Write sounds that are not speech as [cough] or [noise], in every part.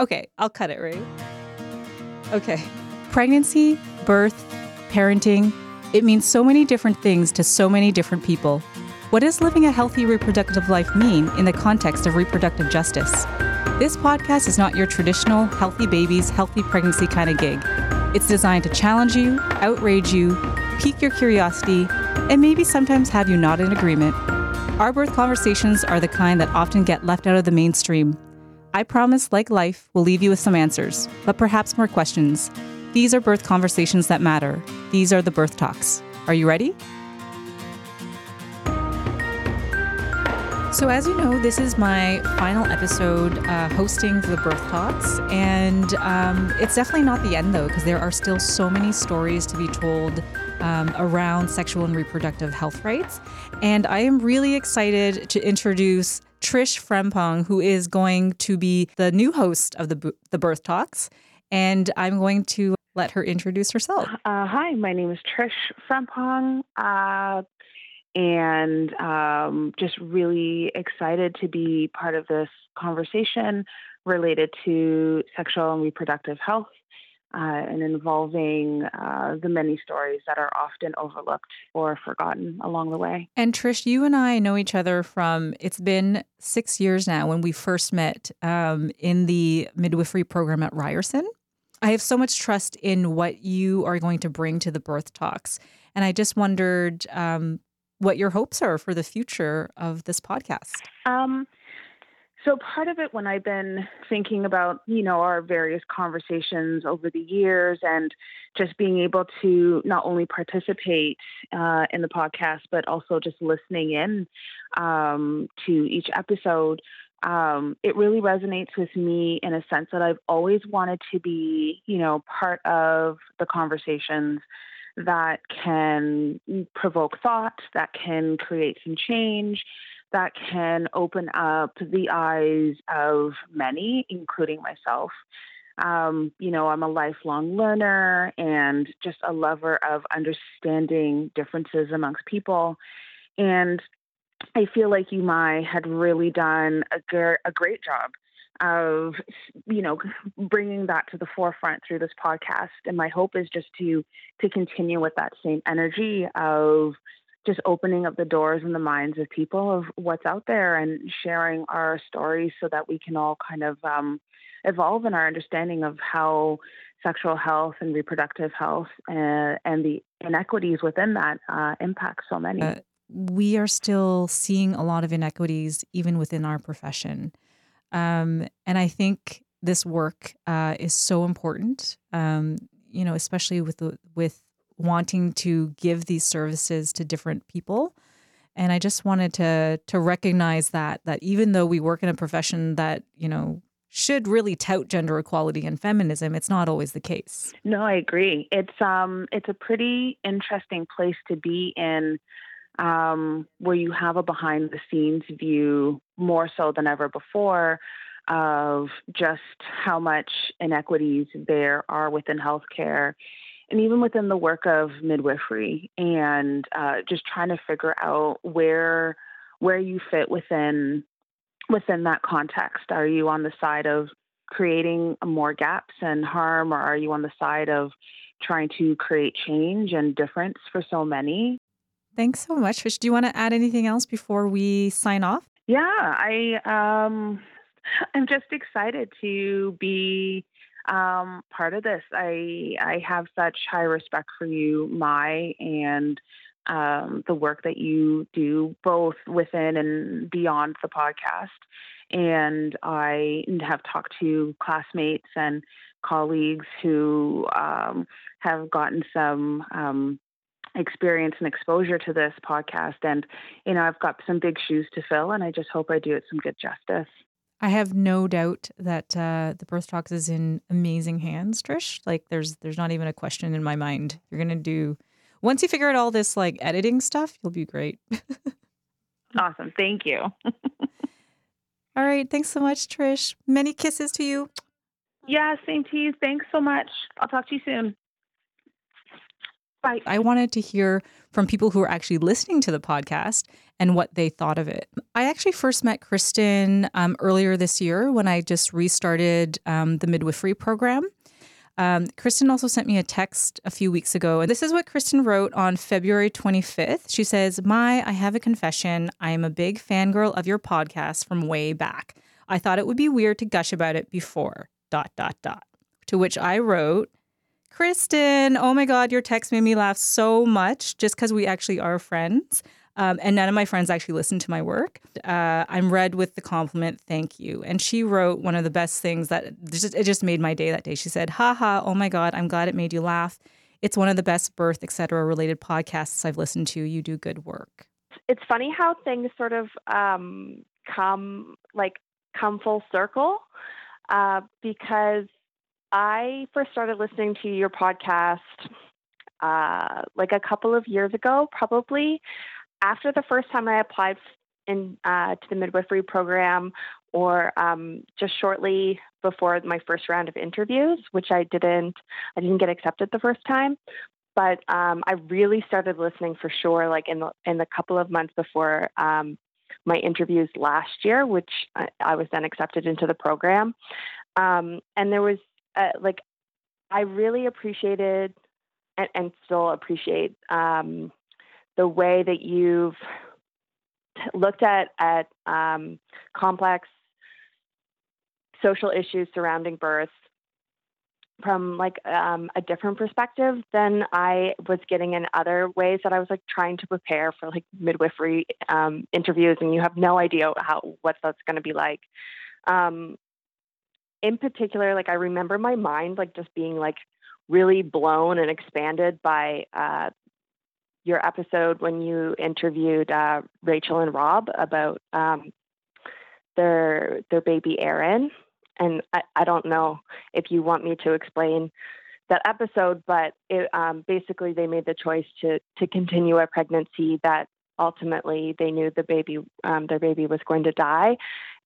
Okay, I'll cut it, right? Okay. Pregnancy, birth, parenting, it means so many different things to so many different people. What does living a healthy reproductive life mean in the context of reproductive justice? This podcast is not your traditional healthy babies, healthy pregnancy kind of gig. It's designed to challenge you, outrage you, pique your curiosity, and maybe sometimes have you not in agreement. Our birth conversations are the kind that often get left out of the mainstream. I promise, like life, we'll leave you with some answers, but perhaps more questions. These are birth conversations that matter. These are the birth talks. Are you ready? So, as you know, this is my final episode uh, hosting the Birth Talks. And um, it's definitely not the end, though, because there are still so many stories to be told um, around sexual and reproductive health rights. And I am really excited to introduce Trish Frempong, who is going to be the new host of the, the Birth Talks. And I'm going to let her introduce herself. Uh, hi, my name is Trish Frempong. Uh, and um, just really excited to be part of this conversation related to sexual and reproductive health uh, and involving uh, the many stories that are often overlooked or forgotten along the way. And Trish, you and I know each other from it's been six years now when we first met um, in the midwifery program at Ryerson. I have so much trust in what you are going to bring to the birth talks. And I just wondered um, what your hopes are for the future of this podcast. Um, so part of it when I've been thinking about, you know, our various conversations over the years and just being able to not only participate uh, in the podcast, but also just listening in um, to each episode, um, it really resonates with me in a sense that I've always wanted to be, you know, part of the conversations that can provoke thought, that can create some change, that can open up the eyes of many, including myself. Um, you know, I'm a lifelong learner and just a lover of understanding differences amongst people. And I feel like UMI had really done a, gr- a great job of you know bringing that to the forefront through this podcast and my hope is just to to continue with that same energy of just opening up the doors and the minds of people of what's out there and sharing our stories so that we can all kind of um, evolve in our understanding of how sexual health and reproductive health and, uh, and the inequities within that uh, impact so many. Uh, we are still seeing a lot of inequities even within our profession. Um, and I think this work uh, is so important, um, you know, especially with the, with wanting to give these services to different people. And I just wanted to to recognize that that even though we work in a profession that you know should really tout gender equality and feminism, it's not always the case. No, I agree. It's um it's a pretty interesting place to be in um, where you have a behind the scenes view more so than ever before of just how much inequities there are within healthcare and even within the work of midwifery and uh, just trying to figure out where where you fit within within that context are you on the side of creating more gaps and harm or are you on the side of trying to create change and difference for so many Thanks so much, Trish. Do you want to add anything else before we sign off? Yeah, I um, [laughs] I'm just excited to be um, part of this. I I have such high respect for you, Mai, and um, the work that you do both within and beyond the podcast. And I have talked to classmates and colleagues who um, have gotten some um, experience and exposure to this podcast. And, you know, I've got some big shoes to fill, and I just hope I do it some good justice. I have no doubt that uh, the Birth Talks is in amazing hands, Trish. Like, there's there's not even a question in my mind. You're gonna do once you figure out all this like editing stuff, you'll be great. [laughs] awesome, thank you. [laughs] all right, thanks so much, Trish. Many kisses to you. Yeah, same to you. Thanks so much. I'll talk to you soon. Right. I wanted to hear from people who are actually listening to the podcast and what they thought of it. I actually first met Kristen um, earlier this year when I just restarted um, the midwifery program. Um, Kristen also sent me a text a few weeks ago, and this is what Kristen wrote on February 25th. She says, Mai, I have a confession. I am a big fangirl of your podcast from way back. I thought it would be weird to gush about it before, dot, dot, dot. To which I wrote, Kristen, oh my God, your text made me laugh so much just because we actually are friends. Um, and none of my friends actually listen to my work. Uh, I'm read with the compliment, thank you. And she wrote one of the best things that just, it just made my day that day. She said, haha, oh my God, I'm glad it made you laugh. It's one of the best birth, etc. related podcasts I've listened to. You do good work. It's funny how things sort of um, come like come full circle uh, because I first started listening to your podcast uh, like a couple of years ago, probably after the first time I applied in uh, to the midwifery program, or um, just shortly before my first round of interviews, which I didn't, I didn't get accepted the first time. But um, I really started listening for sure, like in the in the couple of months before um, my interviews last year, which I, I, was then accepted into the program. Um, and there was uh, like I really appreciated and, and still appreciate um, the way that you've looked at at um, complex social issues surrounding birth from like um, a different perspective than I was getting in other ways that I was like trying to prepare for like midwifery um, interviews, and you have no idea how what that's going to be like. Um, in particular, like I remember my mind like just being like really blown and expanded by uh, your episode when you interviewed uh, Rachel and Rob about um, their their baby Aaron. And I, I, don't know if you want me to explain that episode, but it, um, basically they made the choice to to continue a pregnancy that ultimately they knew the baby um, their baby was going to die,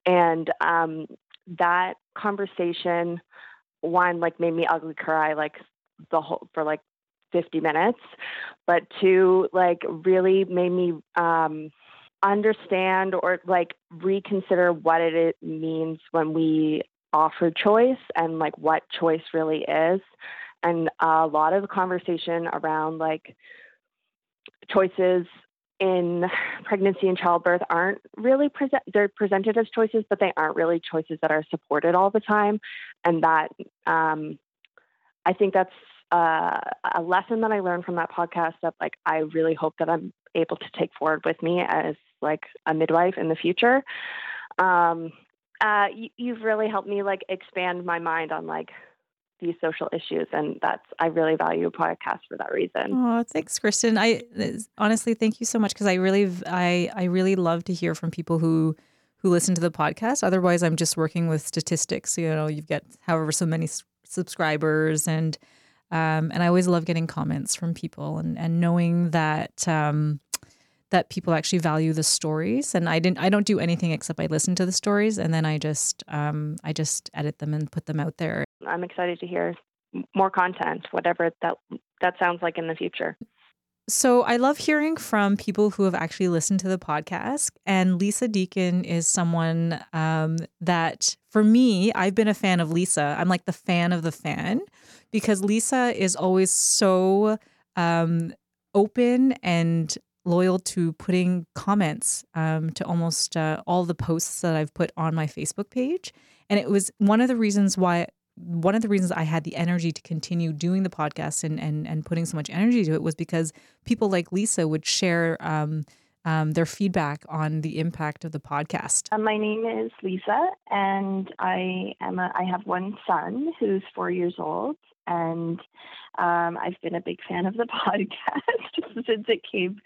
and um, that conversation one like made me ugly cry like the whole for like 50 minutes but two like really made me um understand or like reconsider what it means when we offer choice and like what choice really is. And a lot of conversation around like choices in pregnancy and childbirth aren't really present they're presented as choices but they aren't really choices that are supported all the time. And that um, i think that's uh, a lesson that i learned from that podcast that like i really hope that i'm able to take forward with me as like a midwife in the future. Um, uh, you, you've really helped me like expand my mind on like these social issues and that's i really value a podcast for that reason. Oh thanks kristen. I honestly thank you so much because i really i i really love to hear from people who who listen to the podcast. Otherwise i'm just working with statistics you know you've got however so many s- subscribers and um and i always love getting comments from people and and knowing that um that people actually value the stories and i didn't i don't do anything except i listen to the stories and then i just um i just edit them and put them out there I'm excited to hear more content, whatever that that sounds like in the future. So I love hearing from people who have actually listened to the podcast. And Lisa Deacon is someone um, that, for me, I've been a fan of Lisa. I'm like the fan of the fan because Lisa is always so um, open and loyal to putting comments um, to almost uh, all the posts that I've put on my Facebook page. And it was one of the reasons why one of the reasons I had the energy to continue doing the podcast and and and putting so much energy to it was because people like Lisa would share um, um, their feedback on the impact of the podcast. Uh, my name is Lisa, and I am a, I have one son who's four years old, and um, I've been a big fan of the [laughs] podcast since it came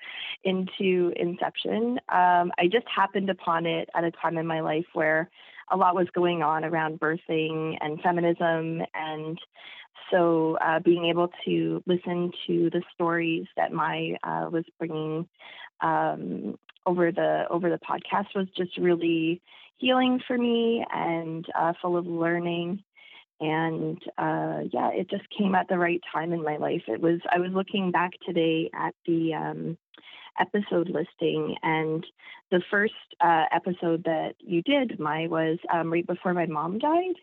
into inception. Um, I just happened upon it at a time in my life where a lot was going on around birthing and feminism. And so uh, being able to listen to the stories that Mai uh, was bringing um, over the over the podcast was just really healing for me and uh, full of learning. And uh, yeah, it just came at the right time in Mai life. It was I was looking back today at the um, episode listing, and the first uh, episode that you did, my was um, right before my mom died,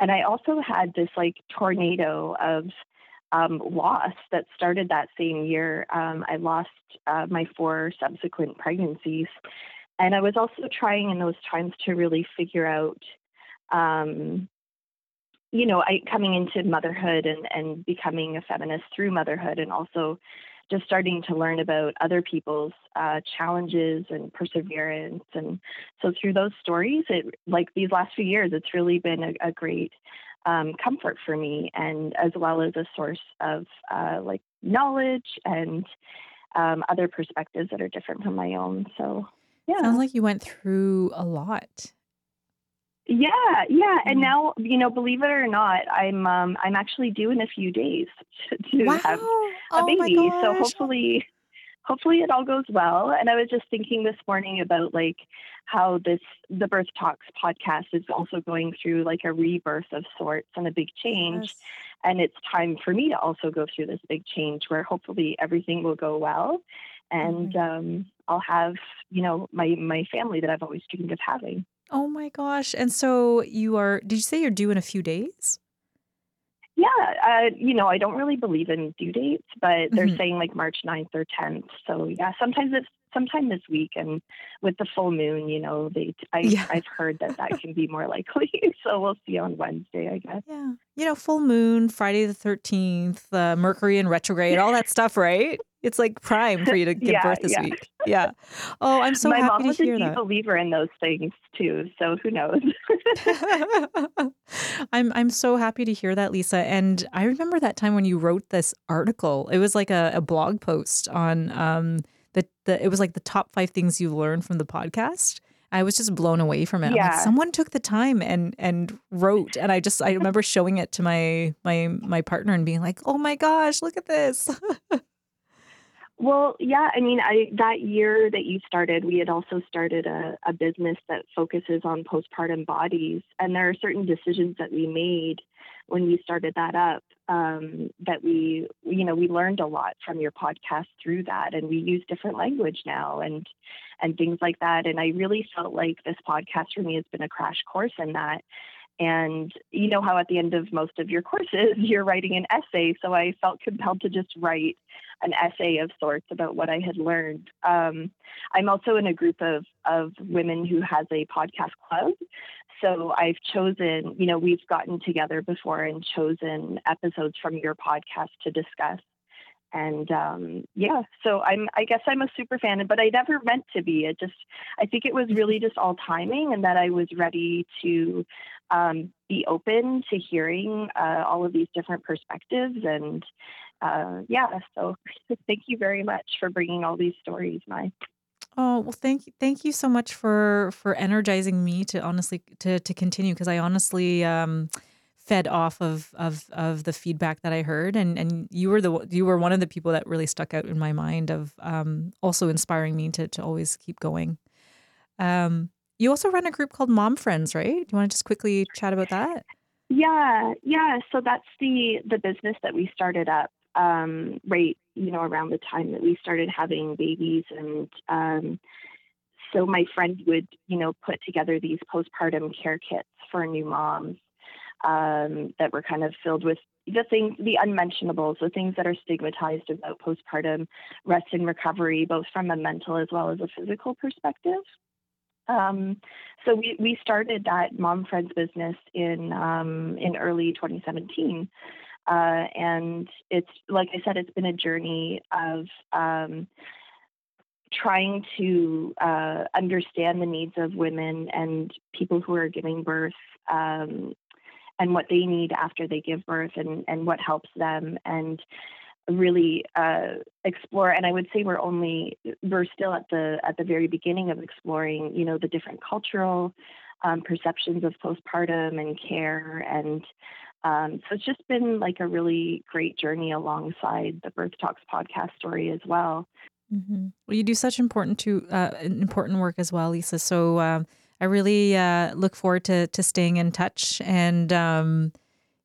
and I also had this like tornado of um, loss that started that same year. Um, I lost uh, my four subsequent pregnancies. And I was also trying in those times to really figure out, um, you know, I coming into motherhood and, and becoming a feminist through motherhood, and also just starting to learn about other people's uh, challenges and perseverance. And so through those stories, it like these last few years, it's really been a, a great um, comfort for me, and as well as a source of uh, like knowledge and um, other perspectives that are different from my own. So yeah, sounds like you went through a lot. Yeah, yeah, and mm. now you know, believe it or not, I'm um, I'm actually due in a few days to, to wow. have a oh baby. So hopefully, hopefully it all goes well. And I was just thinking this morning about like how this the Birth Talks podcast is also going through like a rebirth of sorts and a big change. Yes. And it's time for me to also go through this big change where hopefully everything will go well and mm-hmm. um, I'll have, you know, my my family that I've always dreamed of having. Oh my gosh. And so you are did you say you're due in a few days? Yeah, uh, you know, I don't really believe in due dates, but they're mm-hmm. saying like March 9th or 10th. So yeah, sometimes it's sometime this week and with the full moon, you know, they I yeah. I've heard that that can be more likely. [laughs] so we'll see on Wednesday, I guess. Yeah. You know, full moon, Friday the 13th, uh, Mercury in retrograde, all that stuff, right? It's like prime for you to [laughs] give yeah, birth this yeah. week. Yeah. Oh, I'm [laughs] so My happy mom to hear a that. believer in those things too, so who knows? I'm I'm so happy to hear that, Lisa. And I remember that time when you wrote this article. It was like a, a blog post on um the, the it was like the top five things you learned from the podcast. I was just blown away from it. Yeah. Like, someone took the time and and wrote, and I just I remember [laughs] showing it to my my my partner and being like, "Oh my gosh, look at this!" [laughs] Well, yeah, I mean, I that year that you started, we had also started a, a business that focuses on postpartum bodies, and there are certain decisions that we made when we started that up um, that we, you know, we learned a lot from your podcast through that, and we use different language now and and things like that. And I really felt like this podcast for me has been a crash course in that. And you know how at the end of most of your courses, [laughs] you're writing an essay. So I felt compelled to just write an essay of sorts about what I had learned. Um, I'm also in a group of, of women who has a podcast club. So I've chosen, you know, we've gotten together before and chosen episodes from your podcast to discuss and um, yeah so i'm i guess i'm a super fan but i never meant to be. It just i think it was really just all timing and that i was ready to um, be open to hearing uh, all of these different perspectives and uh, yeah so [laughs] thank you very much for bringing all these stories my Oh well, thank you, thank you so much for for energizing me to honestly to to continue because I honestly um, fed off of of of the feedback that I heard, and and you were the you were one of the people that really stuck out in my mind of um, also inspiring me to to always keep going. Um, you also run a group called Mom Friends, right? Do you want to just quickly chat about that? Yeah, yeah. So that's the the business that we started up um, right, you know, around the time that we started having babies, and um, so my friend would, you know, put together these postpartum care kits for new moms um, that were kind of filled with the things, the unmentionables, the things that are stigmatized about postpartum rest and recovery, both from a mental as well as a physical perspective. Um, so we, we started that Mom Friends business in um, in early 2017, uh, and it's like I said, it's been a journey of um, trying to uh, understand the needs of women and people who are giving birth um, and what they need after they give birth and, and what helps them and really uh, explore and i would say we're only we're still at the at the very beginning of exploring you know the different cultural um, perceptions of postpartum and care and um, so it's just been like a really great journey alongside the birth talks podcast story as well mm-hmm. well you do such important to uh, important work as well lisa so um, I really uh, look forward to to staying in touch and um,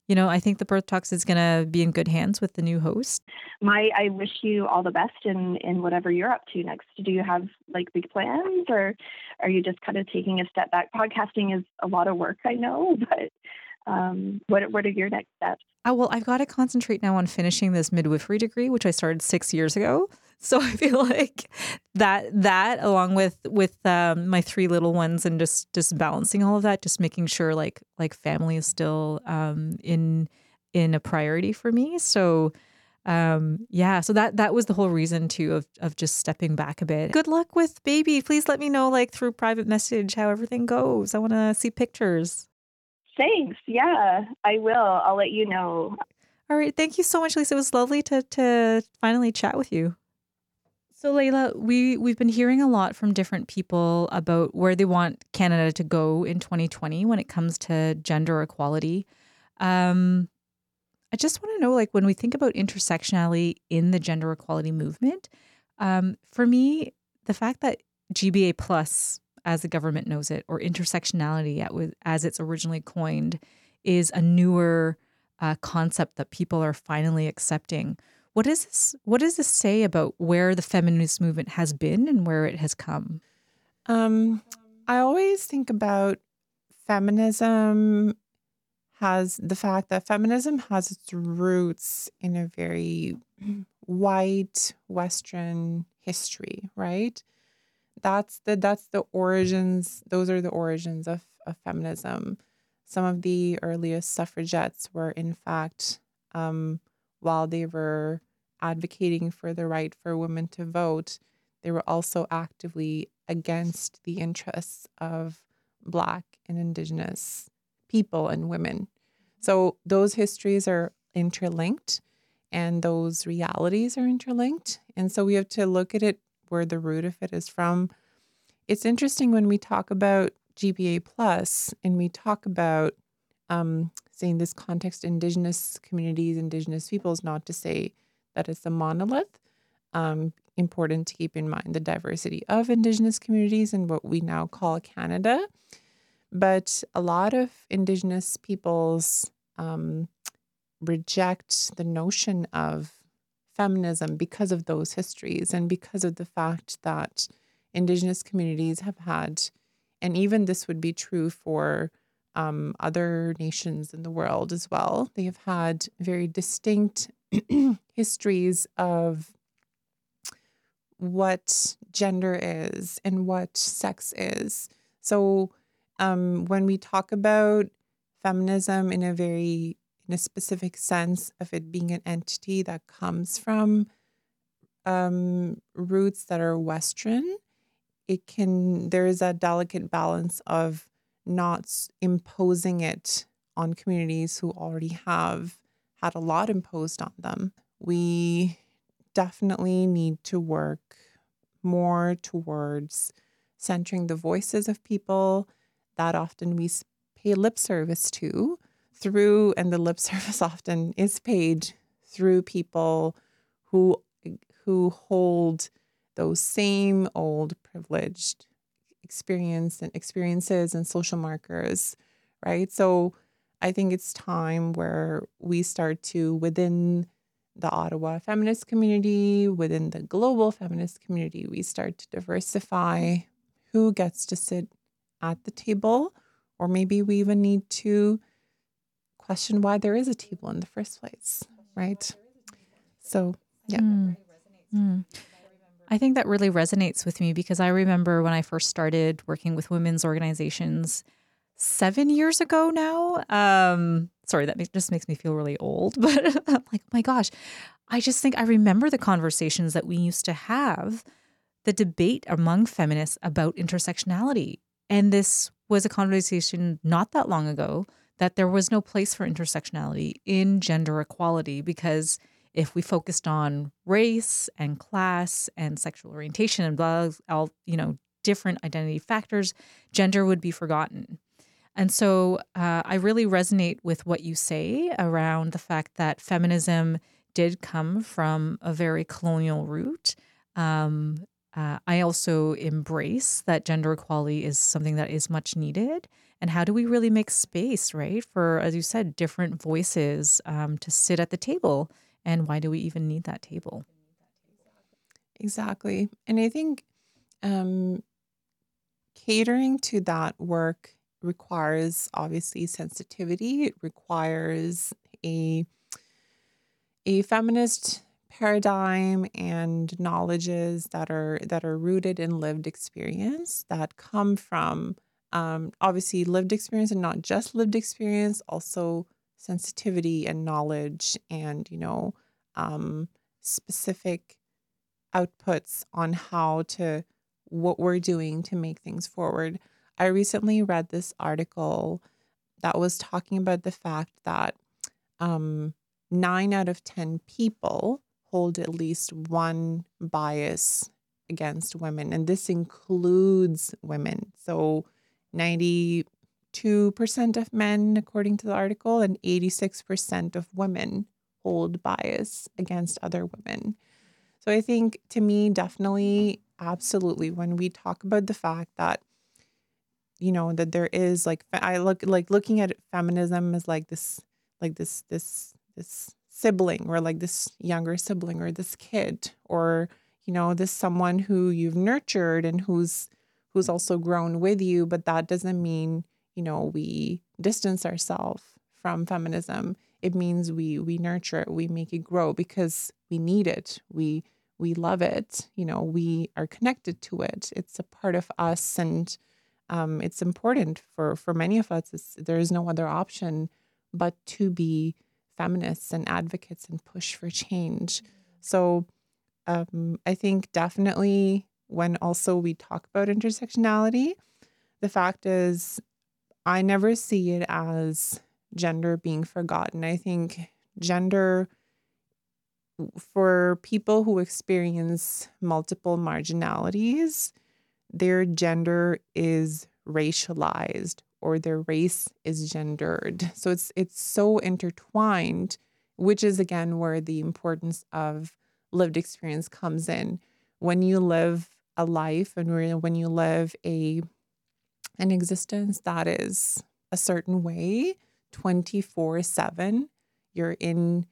you know, I think the Birth Talks is going to be in good hands with the new host. Mai, I wish you all the best in in whatever you're up to next. Do you have like big plans, or are you just kind of taking a step back? Podcasting is a lot of work, I know, [laughs] but um, what what are your next steps? Oh, well, I've got to concentrate now on finishing this midwifery degree, which I started six years ago. [laughs] So I feel like that that along with with um, my three little ones and just just balancing all of that, just making sure like like family is still um, in in a priority for me. So um yeah so that that was the whole reason too of of just stepping back a bit good luck with baby please let me know like through private message how everything goes i want to see pictures Thanks. Yeah, I will. I'll let you know. All right. Thank you so much, Lisa. It was lovely to to finally chat with you. So Layla, we we've been hearing a lot from different people about where they want Canada to go in 2020 when it comes to gender equality. Um, I just want to know, like, when we think about intersectionality in the gender equality movement, um, for me, the fact that GBA plus as the government knows it, or intersectionality as it's originally coined, is a newer uh, concept that people are finally accepting. What is this? What does this say about where the feminist movement has been and where it has come? Um, I always think about feminism has the fact that feminism has its roots in a very [clears throat] white Western history, right? that's the that's the origins those are the origins of, of feminism some of the earliest suffragettes were in fact um, while they were advocating for the right for women to vote they were also actively against the interests of black and indigenous people and women so those histories are interlinked and those realities are interlinked and so we have to look at it where the root of it is from. It's interesting when we talk about GBA plus and we talk about um, saying this context, Indigenous communities, Indigenous peoples, not to say that it's a monolith. Um, important to keep in mind the diversity of Indigenous communities and what we now call Canada. But a lot of Indigenous peoples um, reject the notion of feminism because of those histories and because of the fact that Indigenous communities have had, and even this would be true for um, other nations in the world as well, they have had very distinct [clears throat] histories of what gender is and what sex is. So um, when we talk about feminism in a very in a specific sense of it being an entity that comes from um, roots that are Western, it can, there is a delicate balance of not imposing it on communities who already have had a lot imposed on them. We definitely need to work more towards centering the voices of people that often we pay lip service to through, and the lip [laughs] service often is paid through people who who hold those same old privileged experience and experiences and social markers, right? So I think it's time where we start to within the Ottawa feminist community, within the global feminist community, we start to diversify who gets to sit at the table, or maybe we even need to question why there is a table in the first place, right? So, yeah. Mm. Mm. I think that really resonates with me because I remember when I first started working with women's organizations seven years ago now. Um, sorry, that just makes me feel really old, [laughs] but I'm like, my gosh, I just think I remember the conversations that we used to have, the debate among feminists about intersectionality. And this was a conversation not that long ago that there was no place for intersectionality in gender equality because if we focused on race and class and sexual orientation and blah, all you know different identity factors, gender would be forgotten. And so uh, I really resonate with what you say around the fact that feminism did come from a very colonial root. Um, uh, I also embrace that gender equality is something that is much needed. And how do we really make space, right, for, as you said, different voices um, to sit at the table? And why do we even need that table? Exactly. And I think um, catering to that work requires obviously sensitivity. It requires a a feminist paradigm and knowledges that are that are rooted in lived experience that come from um, obviously lived experience and not just lived experience also sensitivity and knowledge and you know um, specific outputs on how to what we're doing to make things forward i recently read this article that was talking about the fact that um, nine out of 10 people hold at least one bias against women, and this includes women. So 92% of men, according to the article, and 86% of women hold bias against other women. So I think to me, definitely, absolutely, when we talk about the fact that you know that there is like I look like looking at feminism as like this like this this this sibling or like this younger sibling or this kid or you know this someone who you've nurtured and who's who's also grown with you but that doesn't mean you know we distance ourselves from feminism it means we we nurture it we make it grow because we need it. We we love it you know we are connected to it. It's a part of us and um, it's important for for many of us. There is no other option but to be feminists and advocates and push for change. So um, I think definitely when also we talk about intersectionality, the fact is, I never see it as gender being forgotten. I think gender for people who experience multiple marginalities, their gender is racialized or their race is gendered. So it's it's so intertwined, which is again where the importance of lived experience comes in. When you live a life and when you live a an existence that is a certain way 24/7, you're in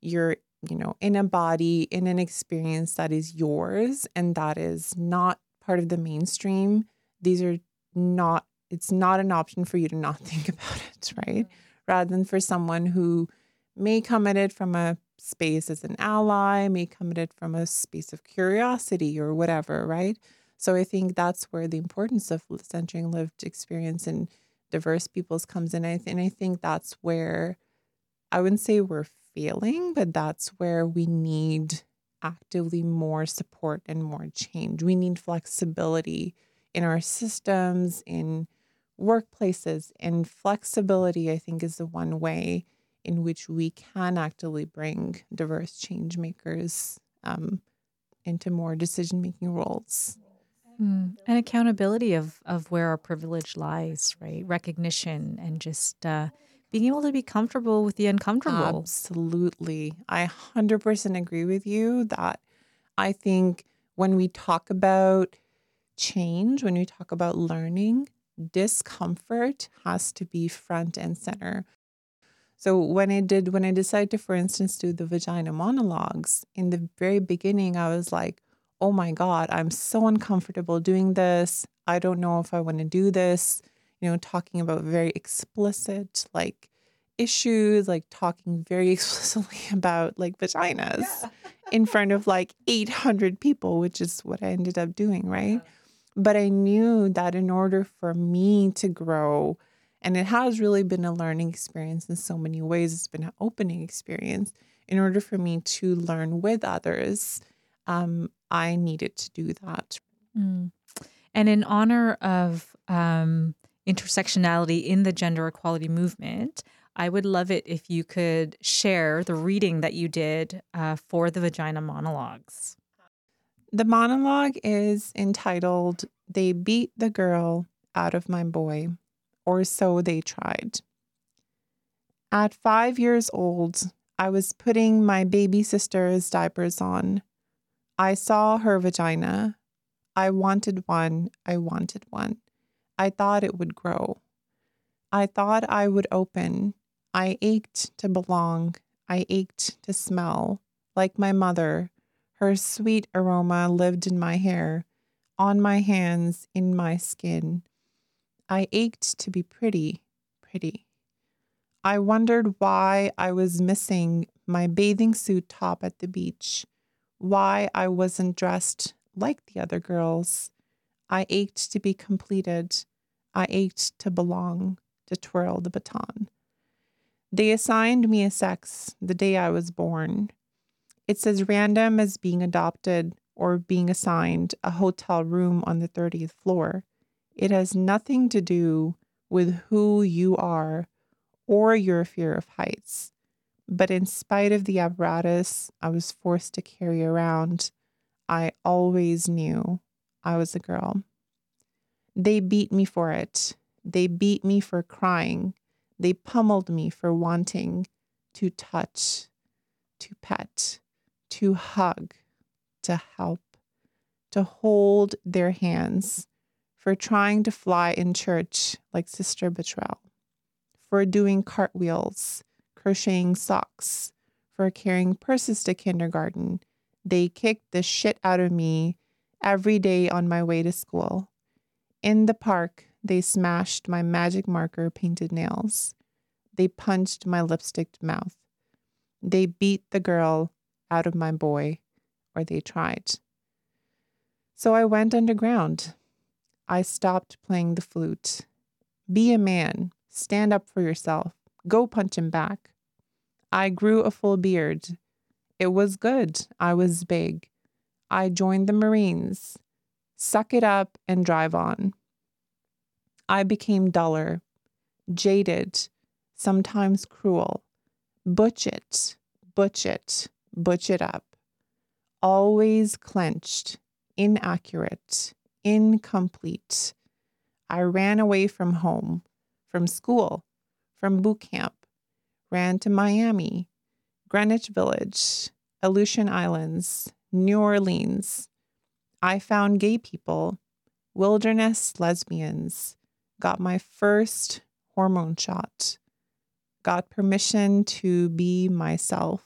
you're you know in a body in an experience that is yours and that is not part of the mainstream these are not it's not an option for you to not [laughs] think about it, right? Rather than for someone who may come at it from a space as an ally, may come at it from a space of curiosity or whatever, right? So I think that's where the importance of centering lived experience and diverse peoples comes in. And I think that's where I wouldn't say we're failing, but that's where we need actively more support and more change. We need flexibility in our systems, in workplaces and flexibility, I think, is the one way in which we can actively bring diverse change makers um, into more decision making roles. Mm. And accountability of, of where our privilege lies, right? Recognition and just uh, being able to be comfortable with the uncomfortable. Absolutely. I 100% agree with you that I think when we talk about change, when we talk about learning, discomfort has to be front and center. So when I did, when I decided to, for instance, do the vagina monologues, in the very beginning, I was like, oh my God, I'm so uncomfortable doing this. I don't know if I want to do this. You know, talking about very explicit, like, issues, like talking very [laughs] explicitly about like vaginas yeah. [laughs] in front of like 800 people, which is what I ended up doing, right? Yeah. But I knew that in order for me to grow, and it has really been a learning experience in so many ways, it's been an opening experience. In order for me to learn with others, um, I needed to do that. Mm. And in honor of um, intersectionality in the gender equality movement, I would love it if you could share the reading that you did uh, for the vagina monologues. The monologue is entitled They Beat the Girl Out of My Boy, or So They Tried. At five years old, I was putting my baby sister's diapers on. I saw her vagina. I wanted one. I wanted one. I thought it would grow. I thought I would open. I ached to belong. I ached to smell. Like my mother, her sweet aroma lived in my hair, on my hands, in my skin. I ached to be pretty, pretty. I wondered why I was missing my bathing suit top at the beach, why I wasn't dressed like the other girls. I ached to be completed. I ached to belong, to twirl the baton. They assigned me a sex the day I was born. It's as random as being adopted or being assigned a hotel room on the 30th floor. It has nothing to do with who you are or your fear of heights. But in spite of the apparatus I was forced to carry around, I always knew I was a girl. They beat me for it. They beat me for crying. They pummeled me for wanting to touch, to pet, to hug, to help, to hold their hands, for trying to fly in church like Sister Bertrille, for doing cartwheels, crocheting socks, for carrying purses to kindergarten. They kicked the shit out of me every day on my way to school. In the park, they smashed my magic marker painted nails. They punched my lipsticked mouth. They beat the girl out of my boy, or they tried. So I went underground. I stopped playing the flute. Be a man. Stand up for yourself. Go punch him back. I grew a full beard. It was good. I was big. I joined the Marines. Suck it up and drive on. I became duller, jaded, sometimes cruel. Butch it, butch it, butch it up. Always clenched, inaccurate, incomplete. I ran away from home, from school, from boot camp, ran to Miami, Greenwich Village, Aleutian Islands, New Orleans. I found gay people, wilderness lesbians, got my first hormone shot, got permission to be myself,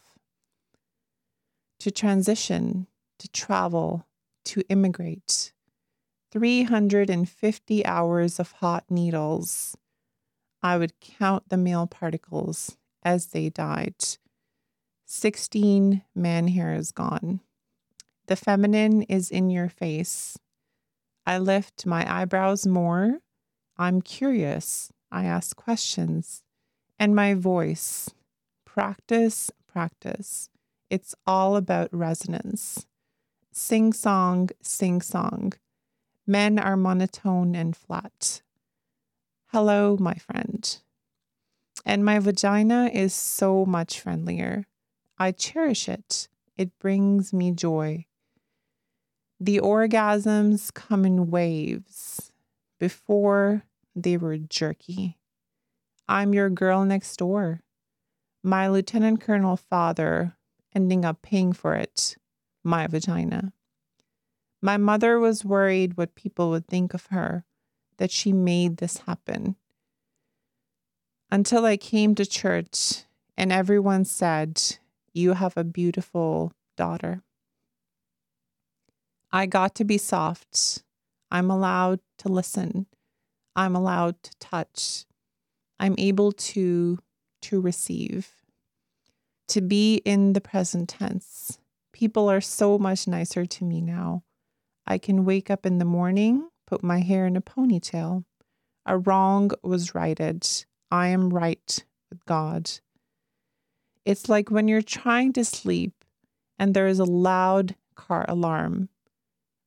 to transition, to travel, to immigrate. 350 hours of hot needles. I would count the male particles as they died. 16 man hairs gone. The feminine is in your face. I lift my eyebrows more. I'm curious. I ask questions. And my voice. Practice, practice. It's all about resonance. Sing song, sing song. Men are monotone and flat. Hello, my friend. And my vagina is so much friendlier. I cherish it. It brings me joy. The orgasms come in waves. Before they were jerky. I'm your girl next door. My lieutenant colonel father ending up paying for it, my vagina. My mother was worried what people would think of her, that she made this happen until I came to church and everyone said, You have a beautiful daughter. I got to be soft. I'm allowed to listen. I'm allowed to touch. I'm able to to receive. To be in the present tense. People are so much nicer to me now. I can wake up in the morning, put my hair in a ponytail. A wrong was righted. I am right with God. It's like when you're trying to sleep and there is a loud car alarm.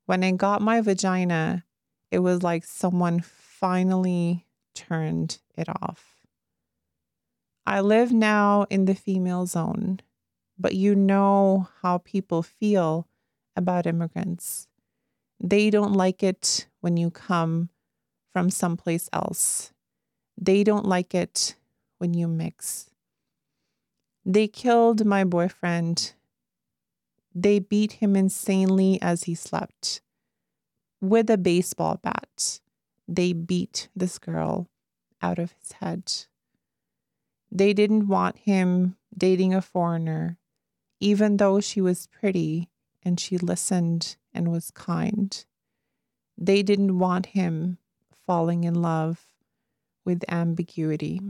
When I got my vagina, it was like someone finally turned it off. I live now in the female zone, but you know how people feel about immigrants. They don't like it when you come from someplace else. They don't like it when you mix. They killed my boyfriend. They beat him insanely as he slept. with a baseball bat, they beat this girl out of his head. They didn't want him dating a foreigner, even though she was pretty and she listened and was kind. They didn't want him falling in love with ambiguity.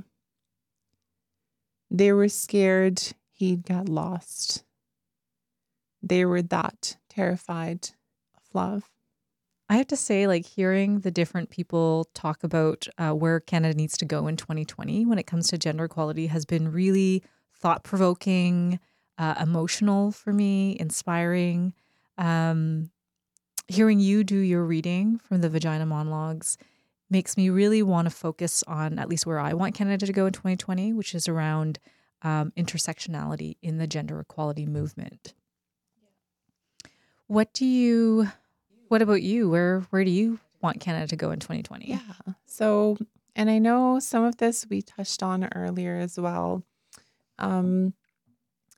They were scared he'd got lost. They were that terrified of love. I have to say, like hearing the different people talk about uh, where Canada needs to go in 2020 when it comes to gender equality has been really thought provoking, uh, emotional for me, inspiring. Um, hearing you do your reading from the Vagina Monologues makes me really want to focus on at least where I want Canada to go in 2020, which is around um, intersectionality in the gender equality movement. What do you? What about you? Where where do you want Canada to go in 2020? Yeah. So, and I know some of this we touched on earlier as well. Um,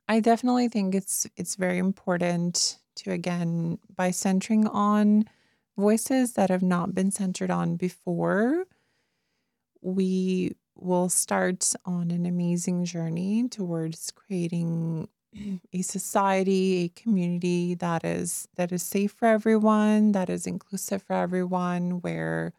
I definitely think it's it's very important to again by centering on voices that have not been centered on before. We will start on an amazing journey towards creating a society, a community that is that is safe for everyone, that is inclusive for everyone, where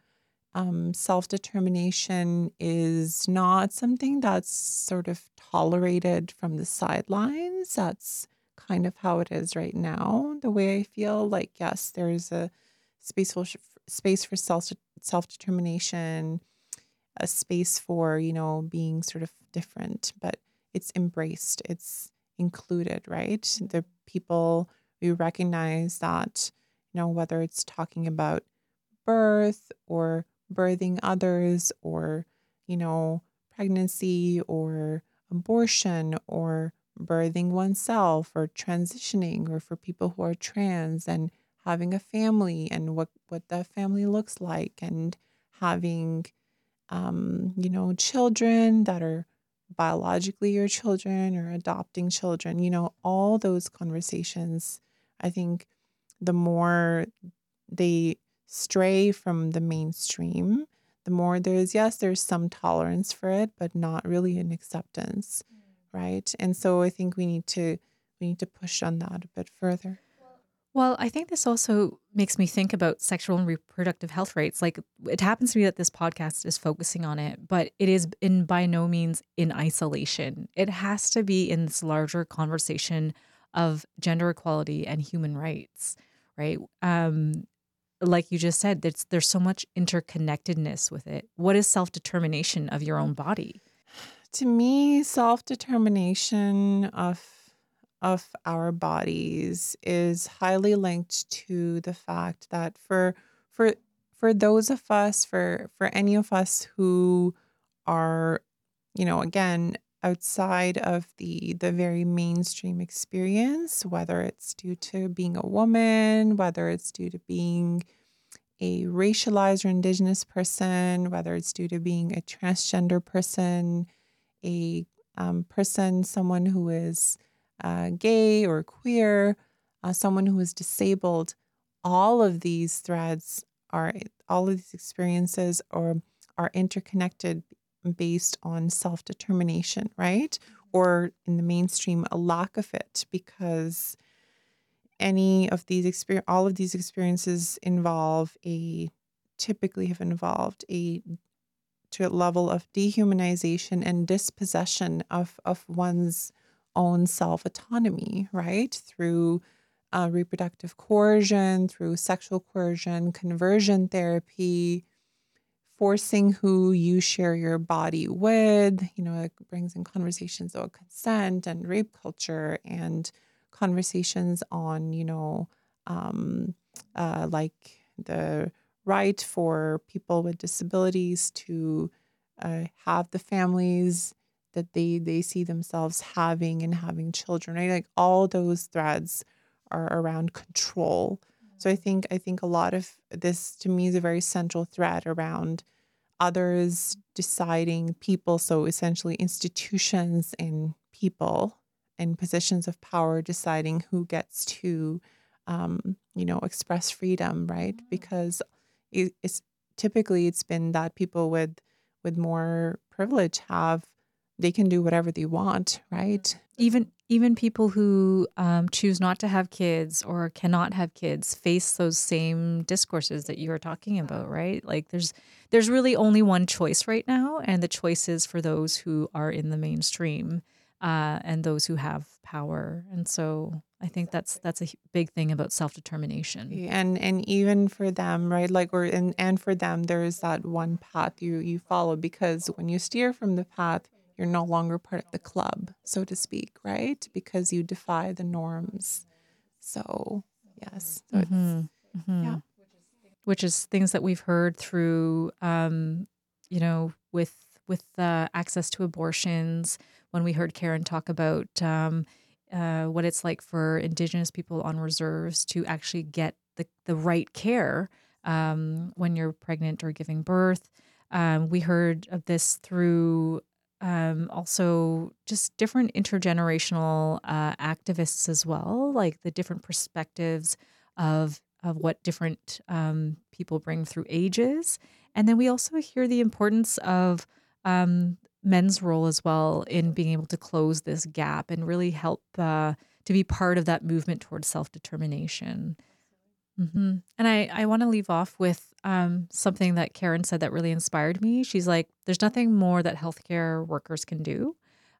um, self determination is not something that's sort of tolerated from the sidelines. That's kind of how it is right now. The way I feel like yes, there's a space for space for self self determination, a space for you know being sort of different, but it's embraced. It's included, right? The people we recognize that, you know, whether it's talking about birth or birthing others or, you know, pregnancy or abortion or birthing oneself or transitioning or for people who are trans and having a family and what what that family looks like and having um you know children that are biologically your children or adopting children, you know, all those conversations, I think the more they stray from the mainstream, the more there's, yes, there's some tolerance for it, but not really an acceptance. Mm. Right. And so I think we need to we need to push on that a bit further. Well, I think this also makes me think about sexual and reproductive health rights. Like it happens to be that this podcast is focusing on it, but it is in by no means in isolation. It has to be in this larger conversation of gender equality and human rights, right? Um, like you just said, there's there's so much interconnectedness with it. What is self determination of your own body? To me, self determination of of our bodies is highly linked to the fact that for for for those of us for for any of us who are you know again outside of the the very mainstream experience whether it's due to being a woman whether it's due to being a racialized or indigenous person whether it's due to being a transgender person a um, person someone who is uh, gay or queer, uh, someone who is disabled, all of these threads are all of these experiences are are interconnected based on self determination, right? Or in the mainstream, a lack of it, because any of these experience, all of these experiences involve a typically have involved a to a level of dehumanization and dispossession of of one's own self autonomy, right? Through uh, reproductive coercion, through sexual coercion, conversion therapy, forcing who you share your body with. You know, it brings in conversations about consent and rape culture and conversations on, you know, um, uh, like the right for people with disabilities to uh, have the families that they they see themselves having and having children right? Like all those threads are around control. So i think i think a lot of this to me is a very central thread around others deciding people. So essentially institutions and people in positions of power deciding who gets to um, you know, express freedom, right? Because it, it's typically it's been that people with with more privilege have they can do whatever they want, right? Even even people who um, choose not to have kids or cannot have kids face those same discourses that you were talking about, right? Like there's there's really only one choice right now, and the choice is for those who are in the mainstream uh, and those who have power. And so I think that's that's a big thing about self determination. And and even for them, right? Like or and and for them, there is that one path you you follow because when you steer from the path, you're no longer part of the club, so to speak, right? Because you defy the norms. So yes, so mm-hmm. Mm-hmm. yeah, which is things that we've heard through, um, you know, with with uh, access to abortions. When we heard Karen talk about um, uh, what it's like for Indigenous people on reserves to actually get the the right care um, when you're pregnant or giving birth. Um, we heard of this through um, also just different intergenerational uh, activists as well, like the different perspectives of of what different um, people bring through ages, and then we also hear the importance of um, men's role as well in being able to close this gap and really help uh, to be part of that movement towards self determination. Mm-hmm. And I, I want to leave off with um, something that Karen said that really inspired me. She's like, there's nothing more that healthcare workers can do.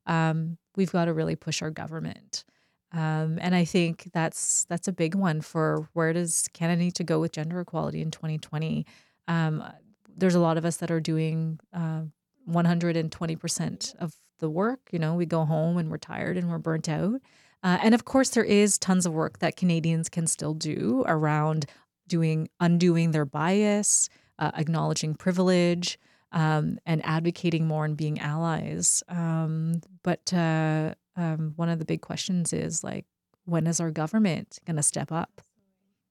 Um, we've got to really push our government. Um, and I think that's that's a big one for where does Canada need to go with gender equality in 2020. Um, there's a lot of us that are doing uh, 120% of the work. You know, we go home and we're tired and we're burnt out. Uh, and of course, there is tons of work that Canadians can still do around doing undoing their bias, uh, acknowledging privilege, um, and advocating more and being allies. Um, but uh, um, one of the big questions is like, when is our government going to step up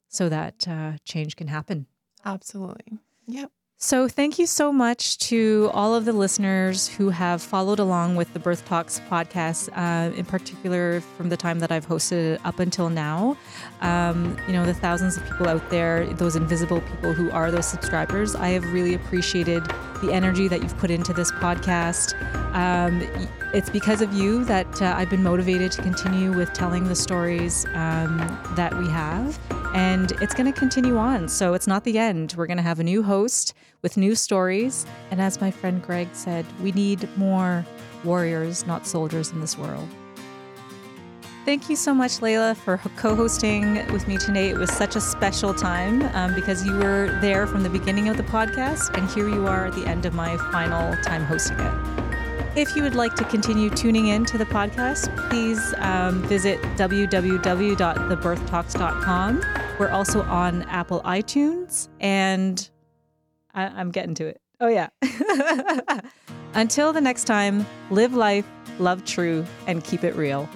so that uh, change can happen? Absolutely. Yep. So, thank you so much to all of the listeners who have followed along with the Birth Talks podcast, uh, in particular from the time that I've hosted it up until now. Um, you know, the thousands of people out there, those invisible people who are those subscribers, I have really appreciated the energy that you've put into this podcast. Um, it's because of you that uh, I've been motivated to continue with telling the stories um, that we have and it's going to continue on. So it's not the end. We're going to have a new host with new stories. And as my friend Greg said, we need more warriors, not soldiers in this world. Thank you so much, Layla, for co hosting with me today. It was such a special time um, because you were there from the beginning of the podcast, and here you are at the end of my final time hosting it. If you would like to continue tuning in to the podcast, please um, visit www.thebirthtalks.com. We're also on Apple iTunes, and I- I'm getting to it. Oh, yeah. [laughs] Until the next time, live life, love true, and keep it real.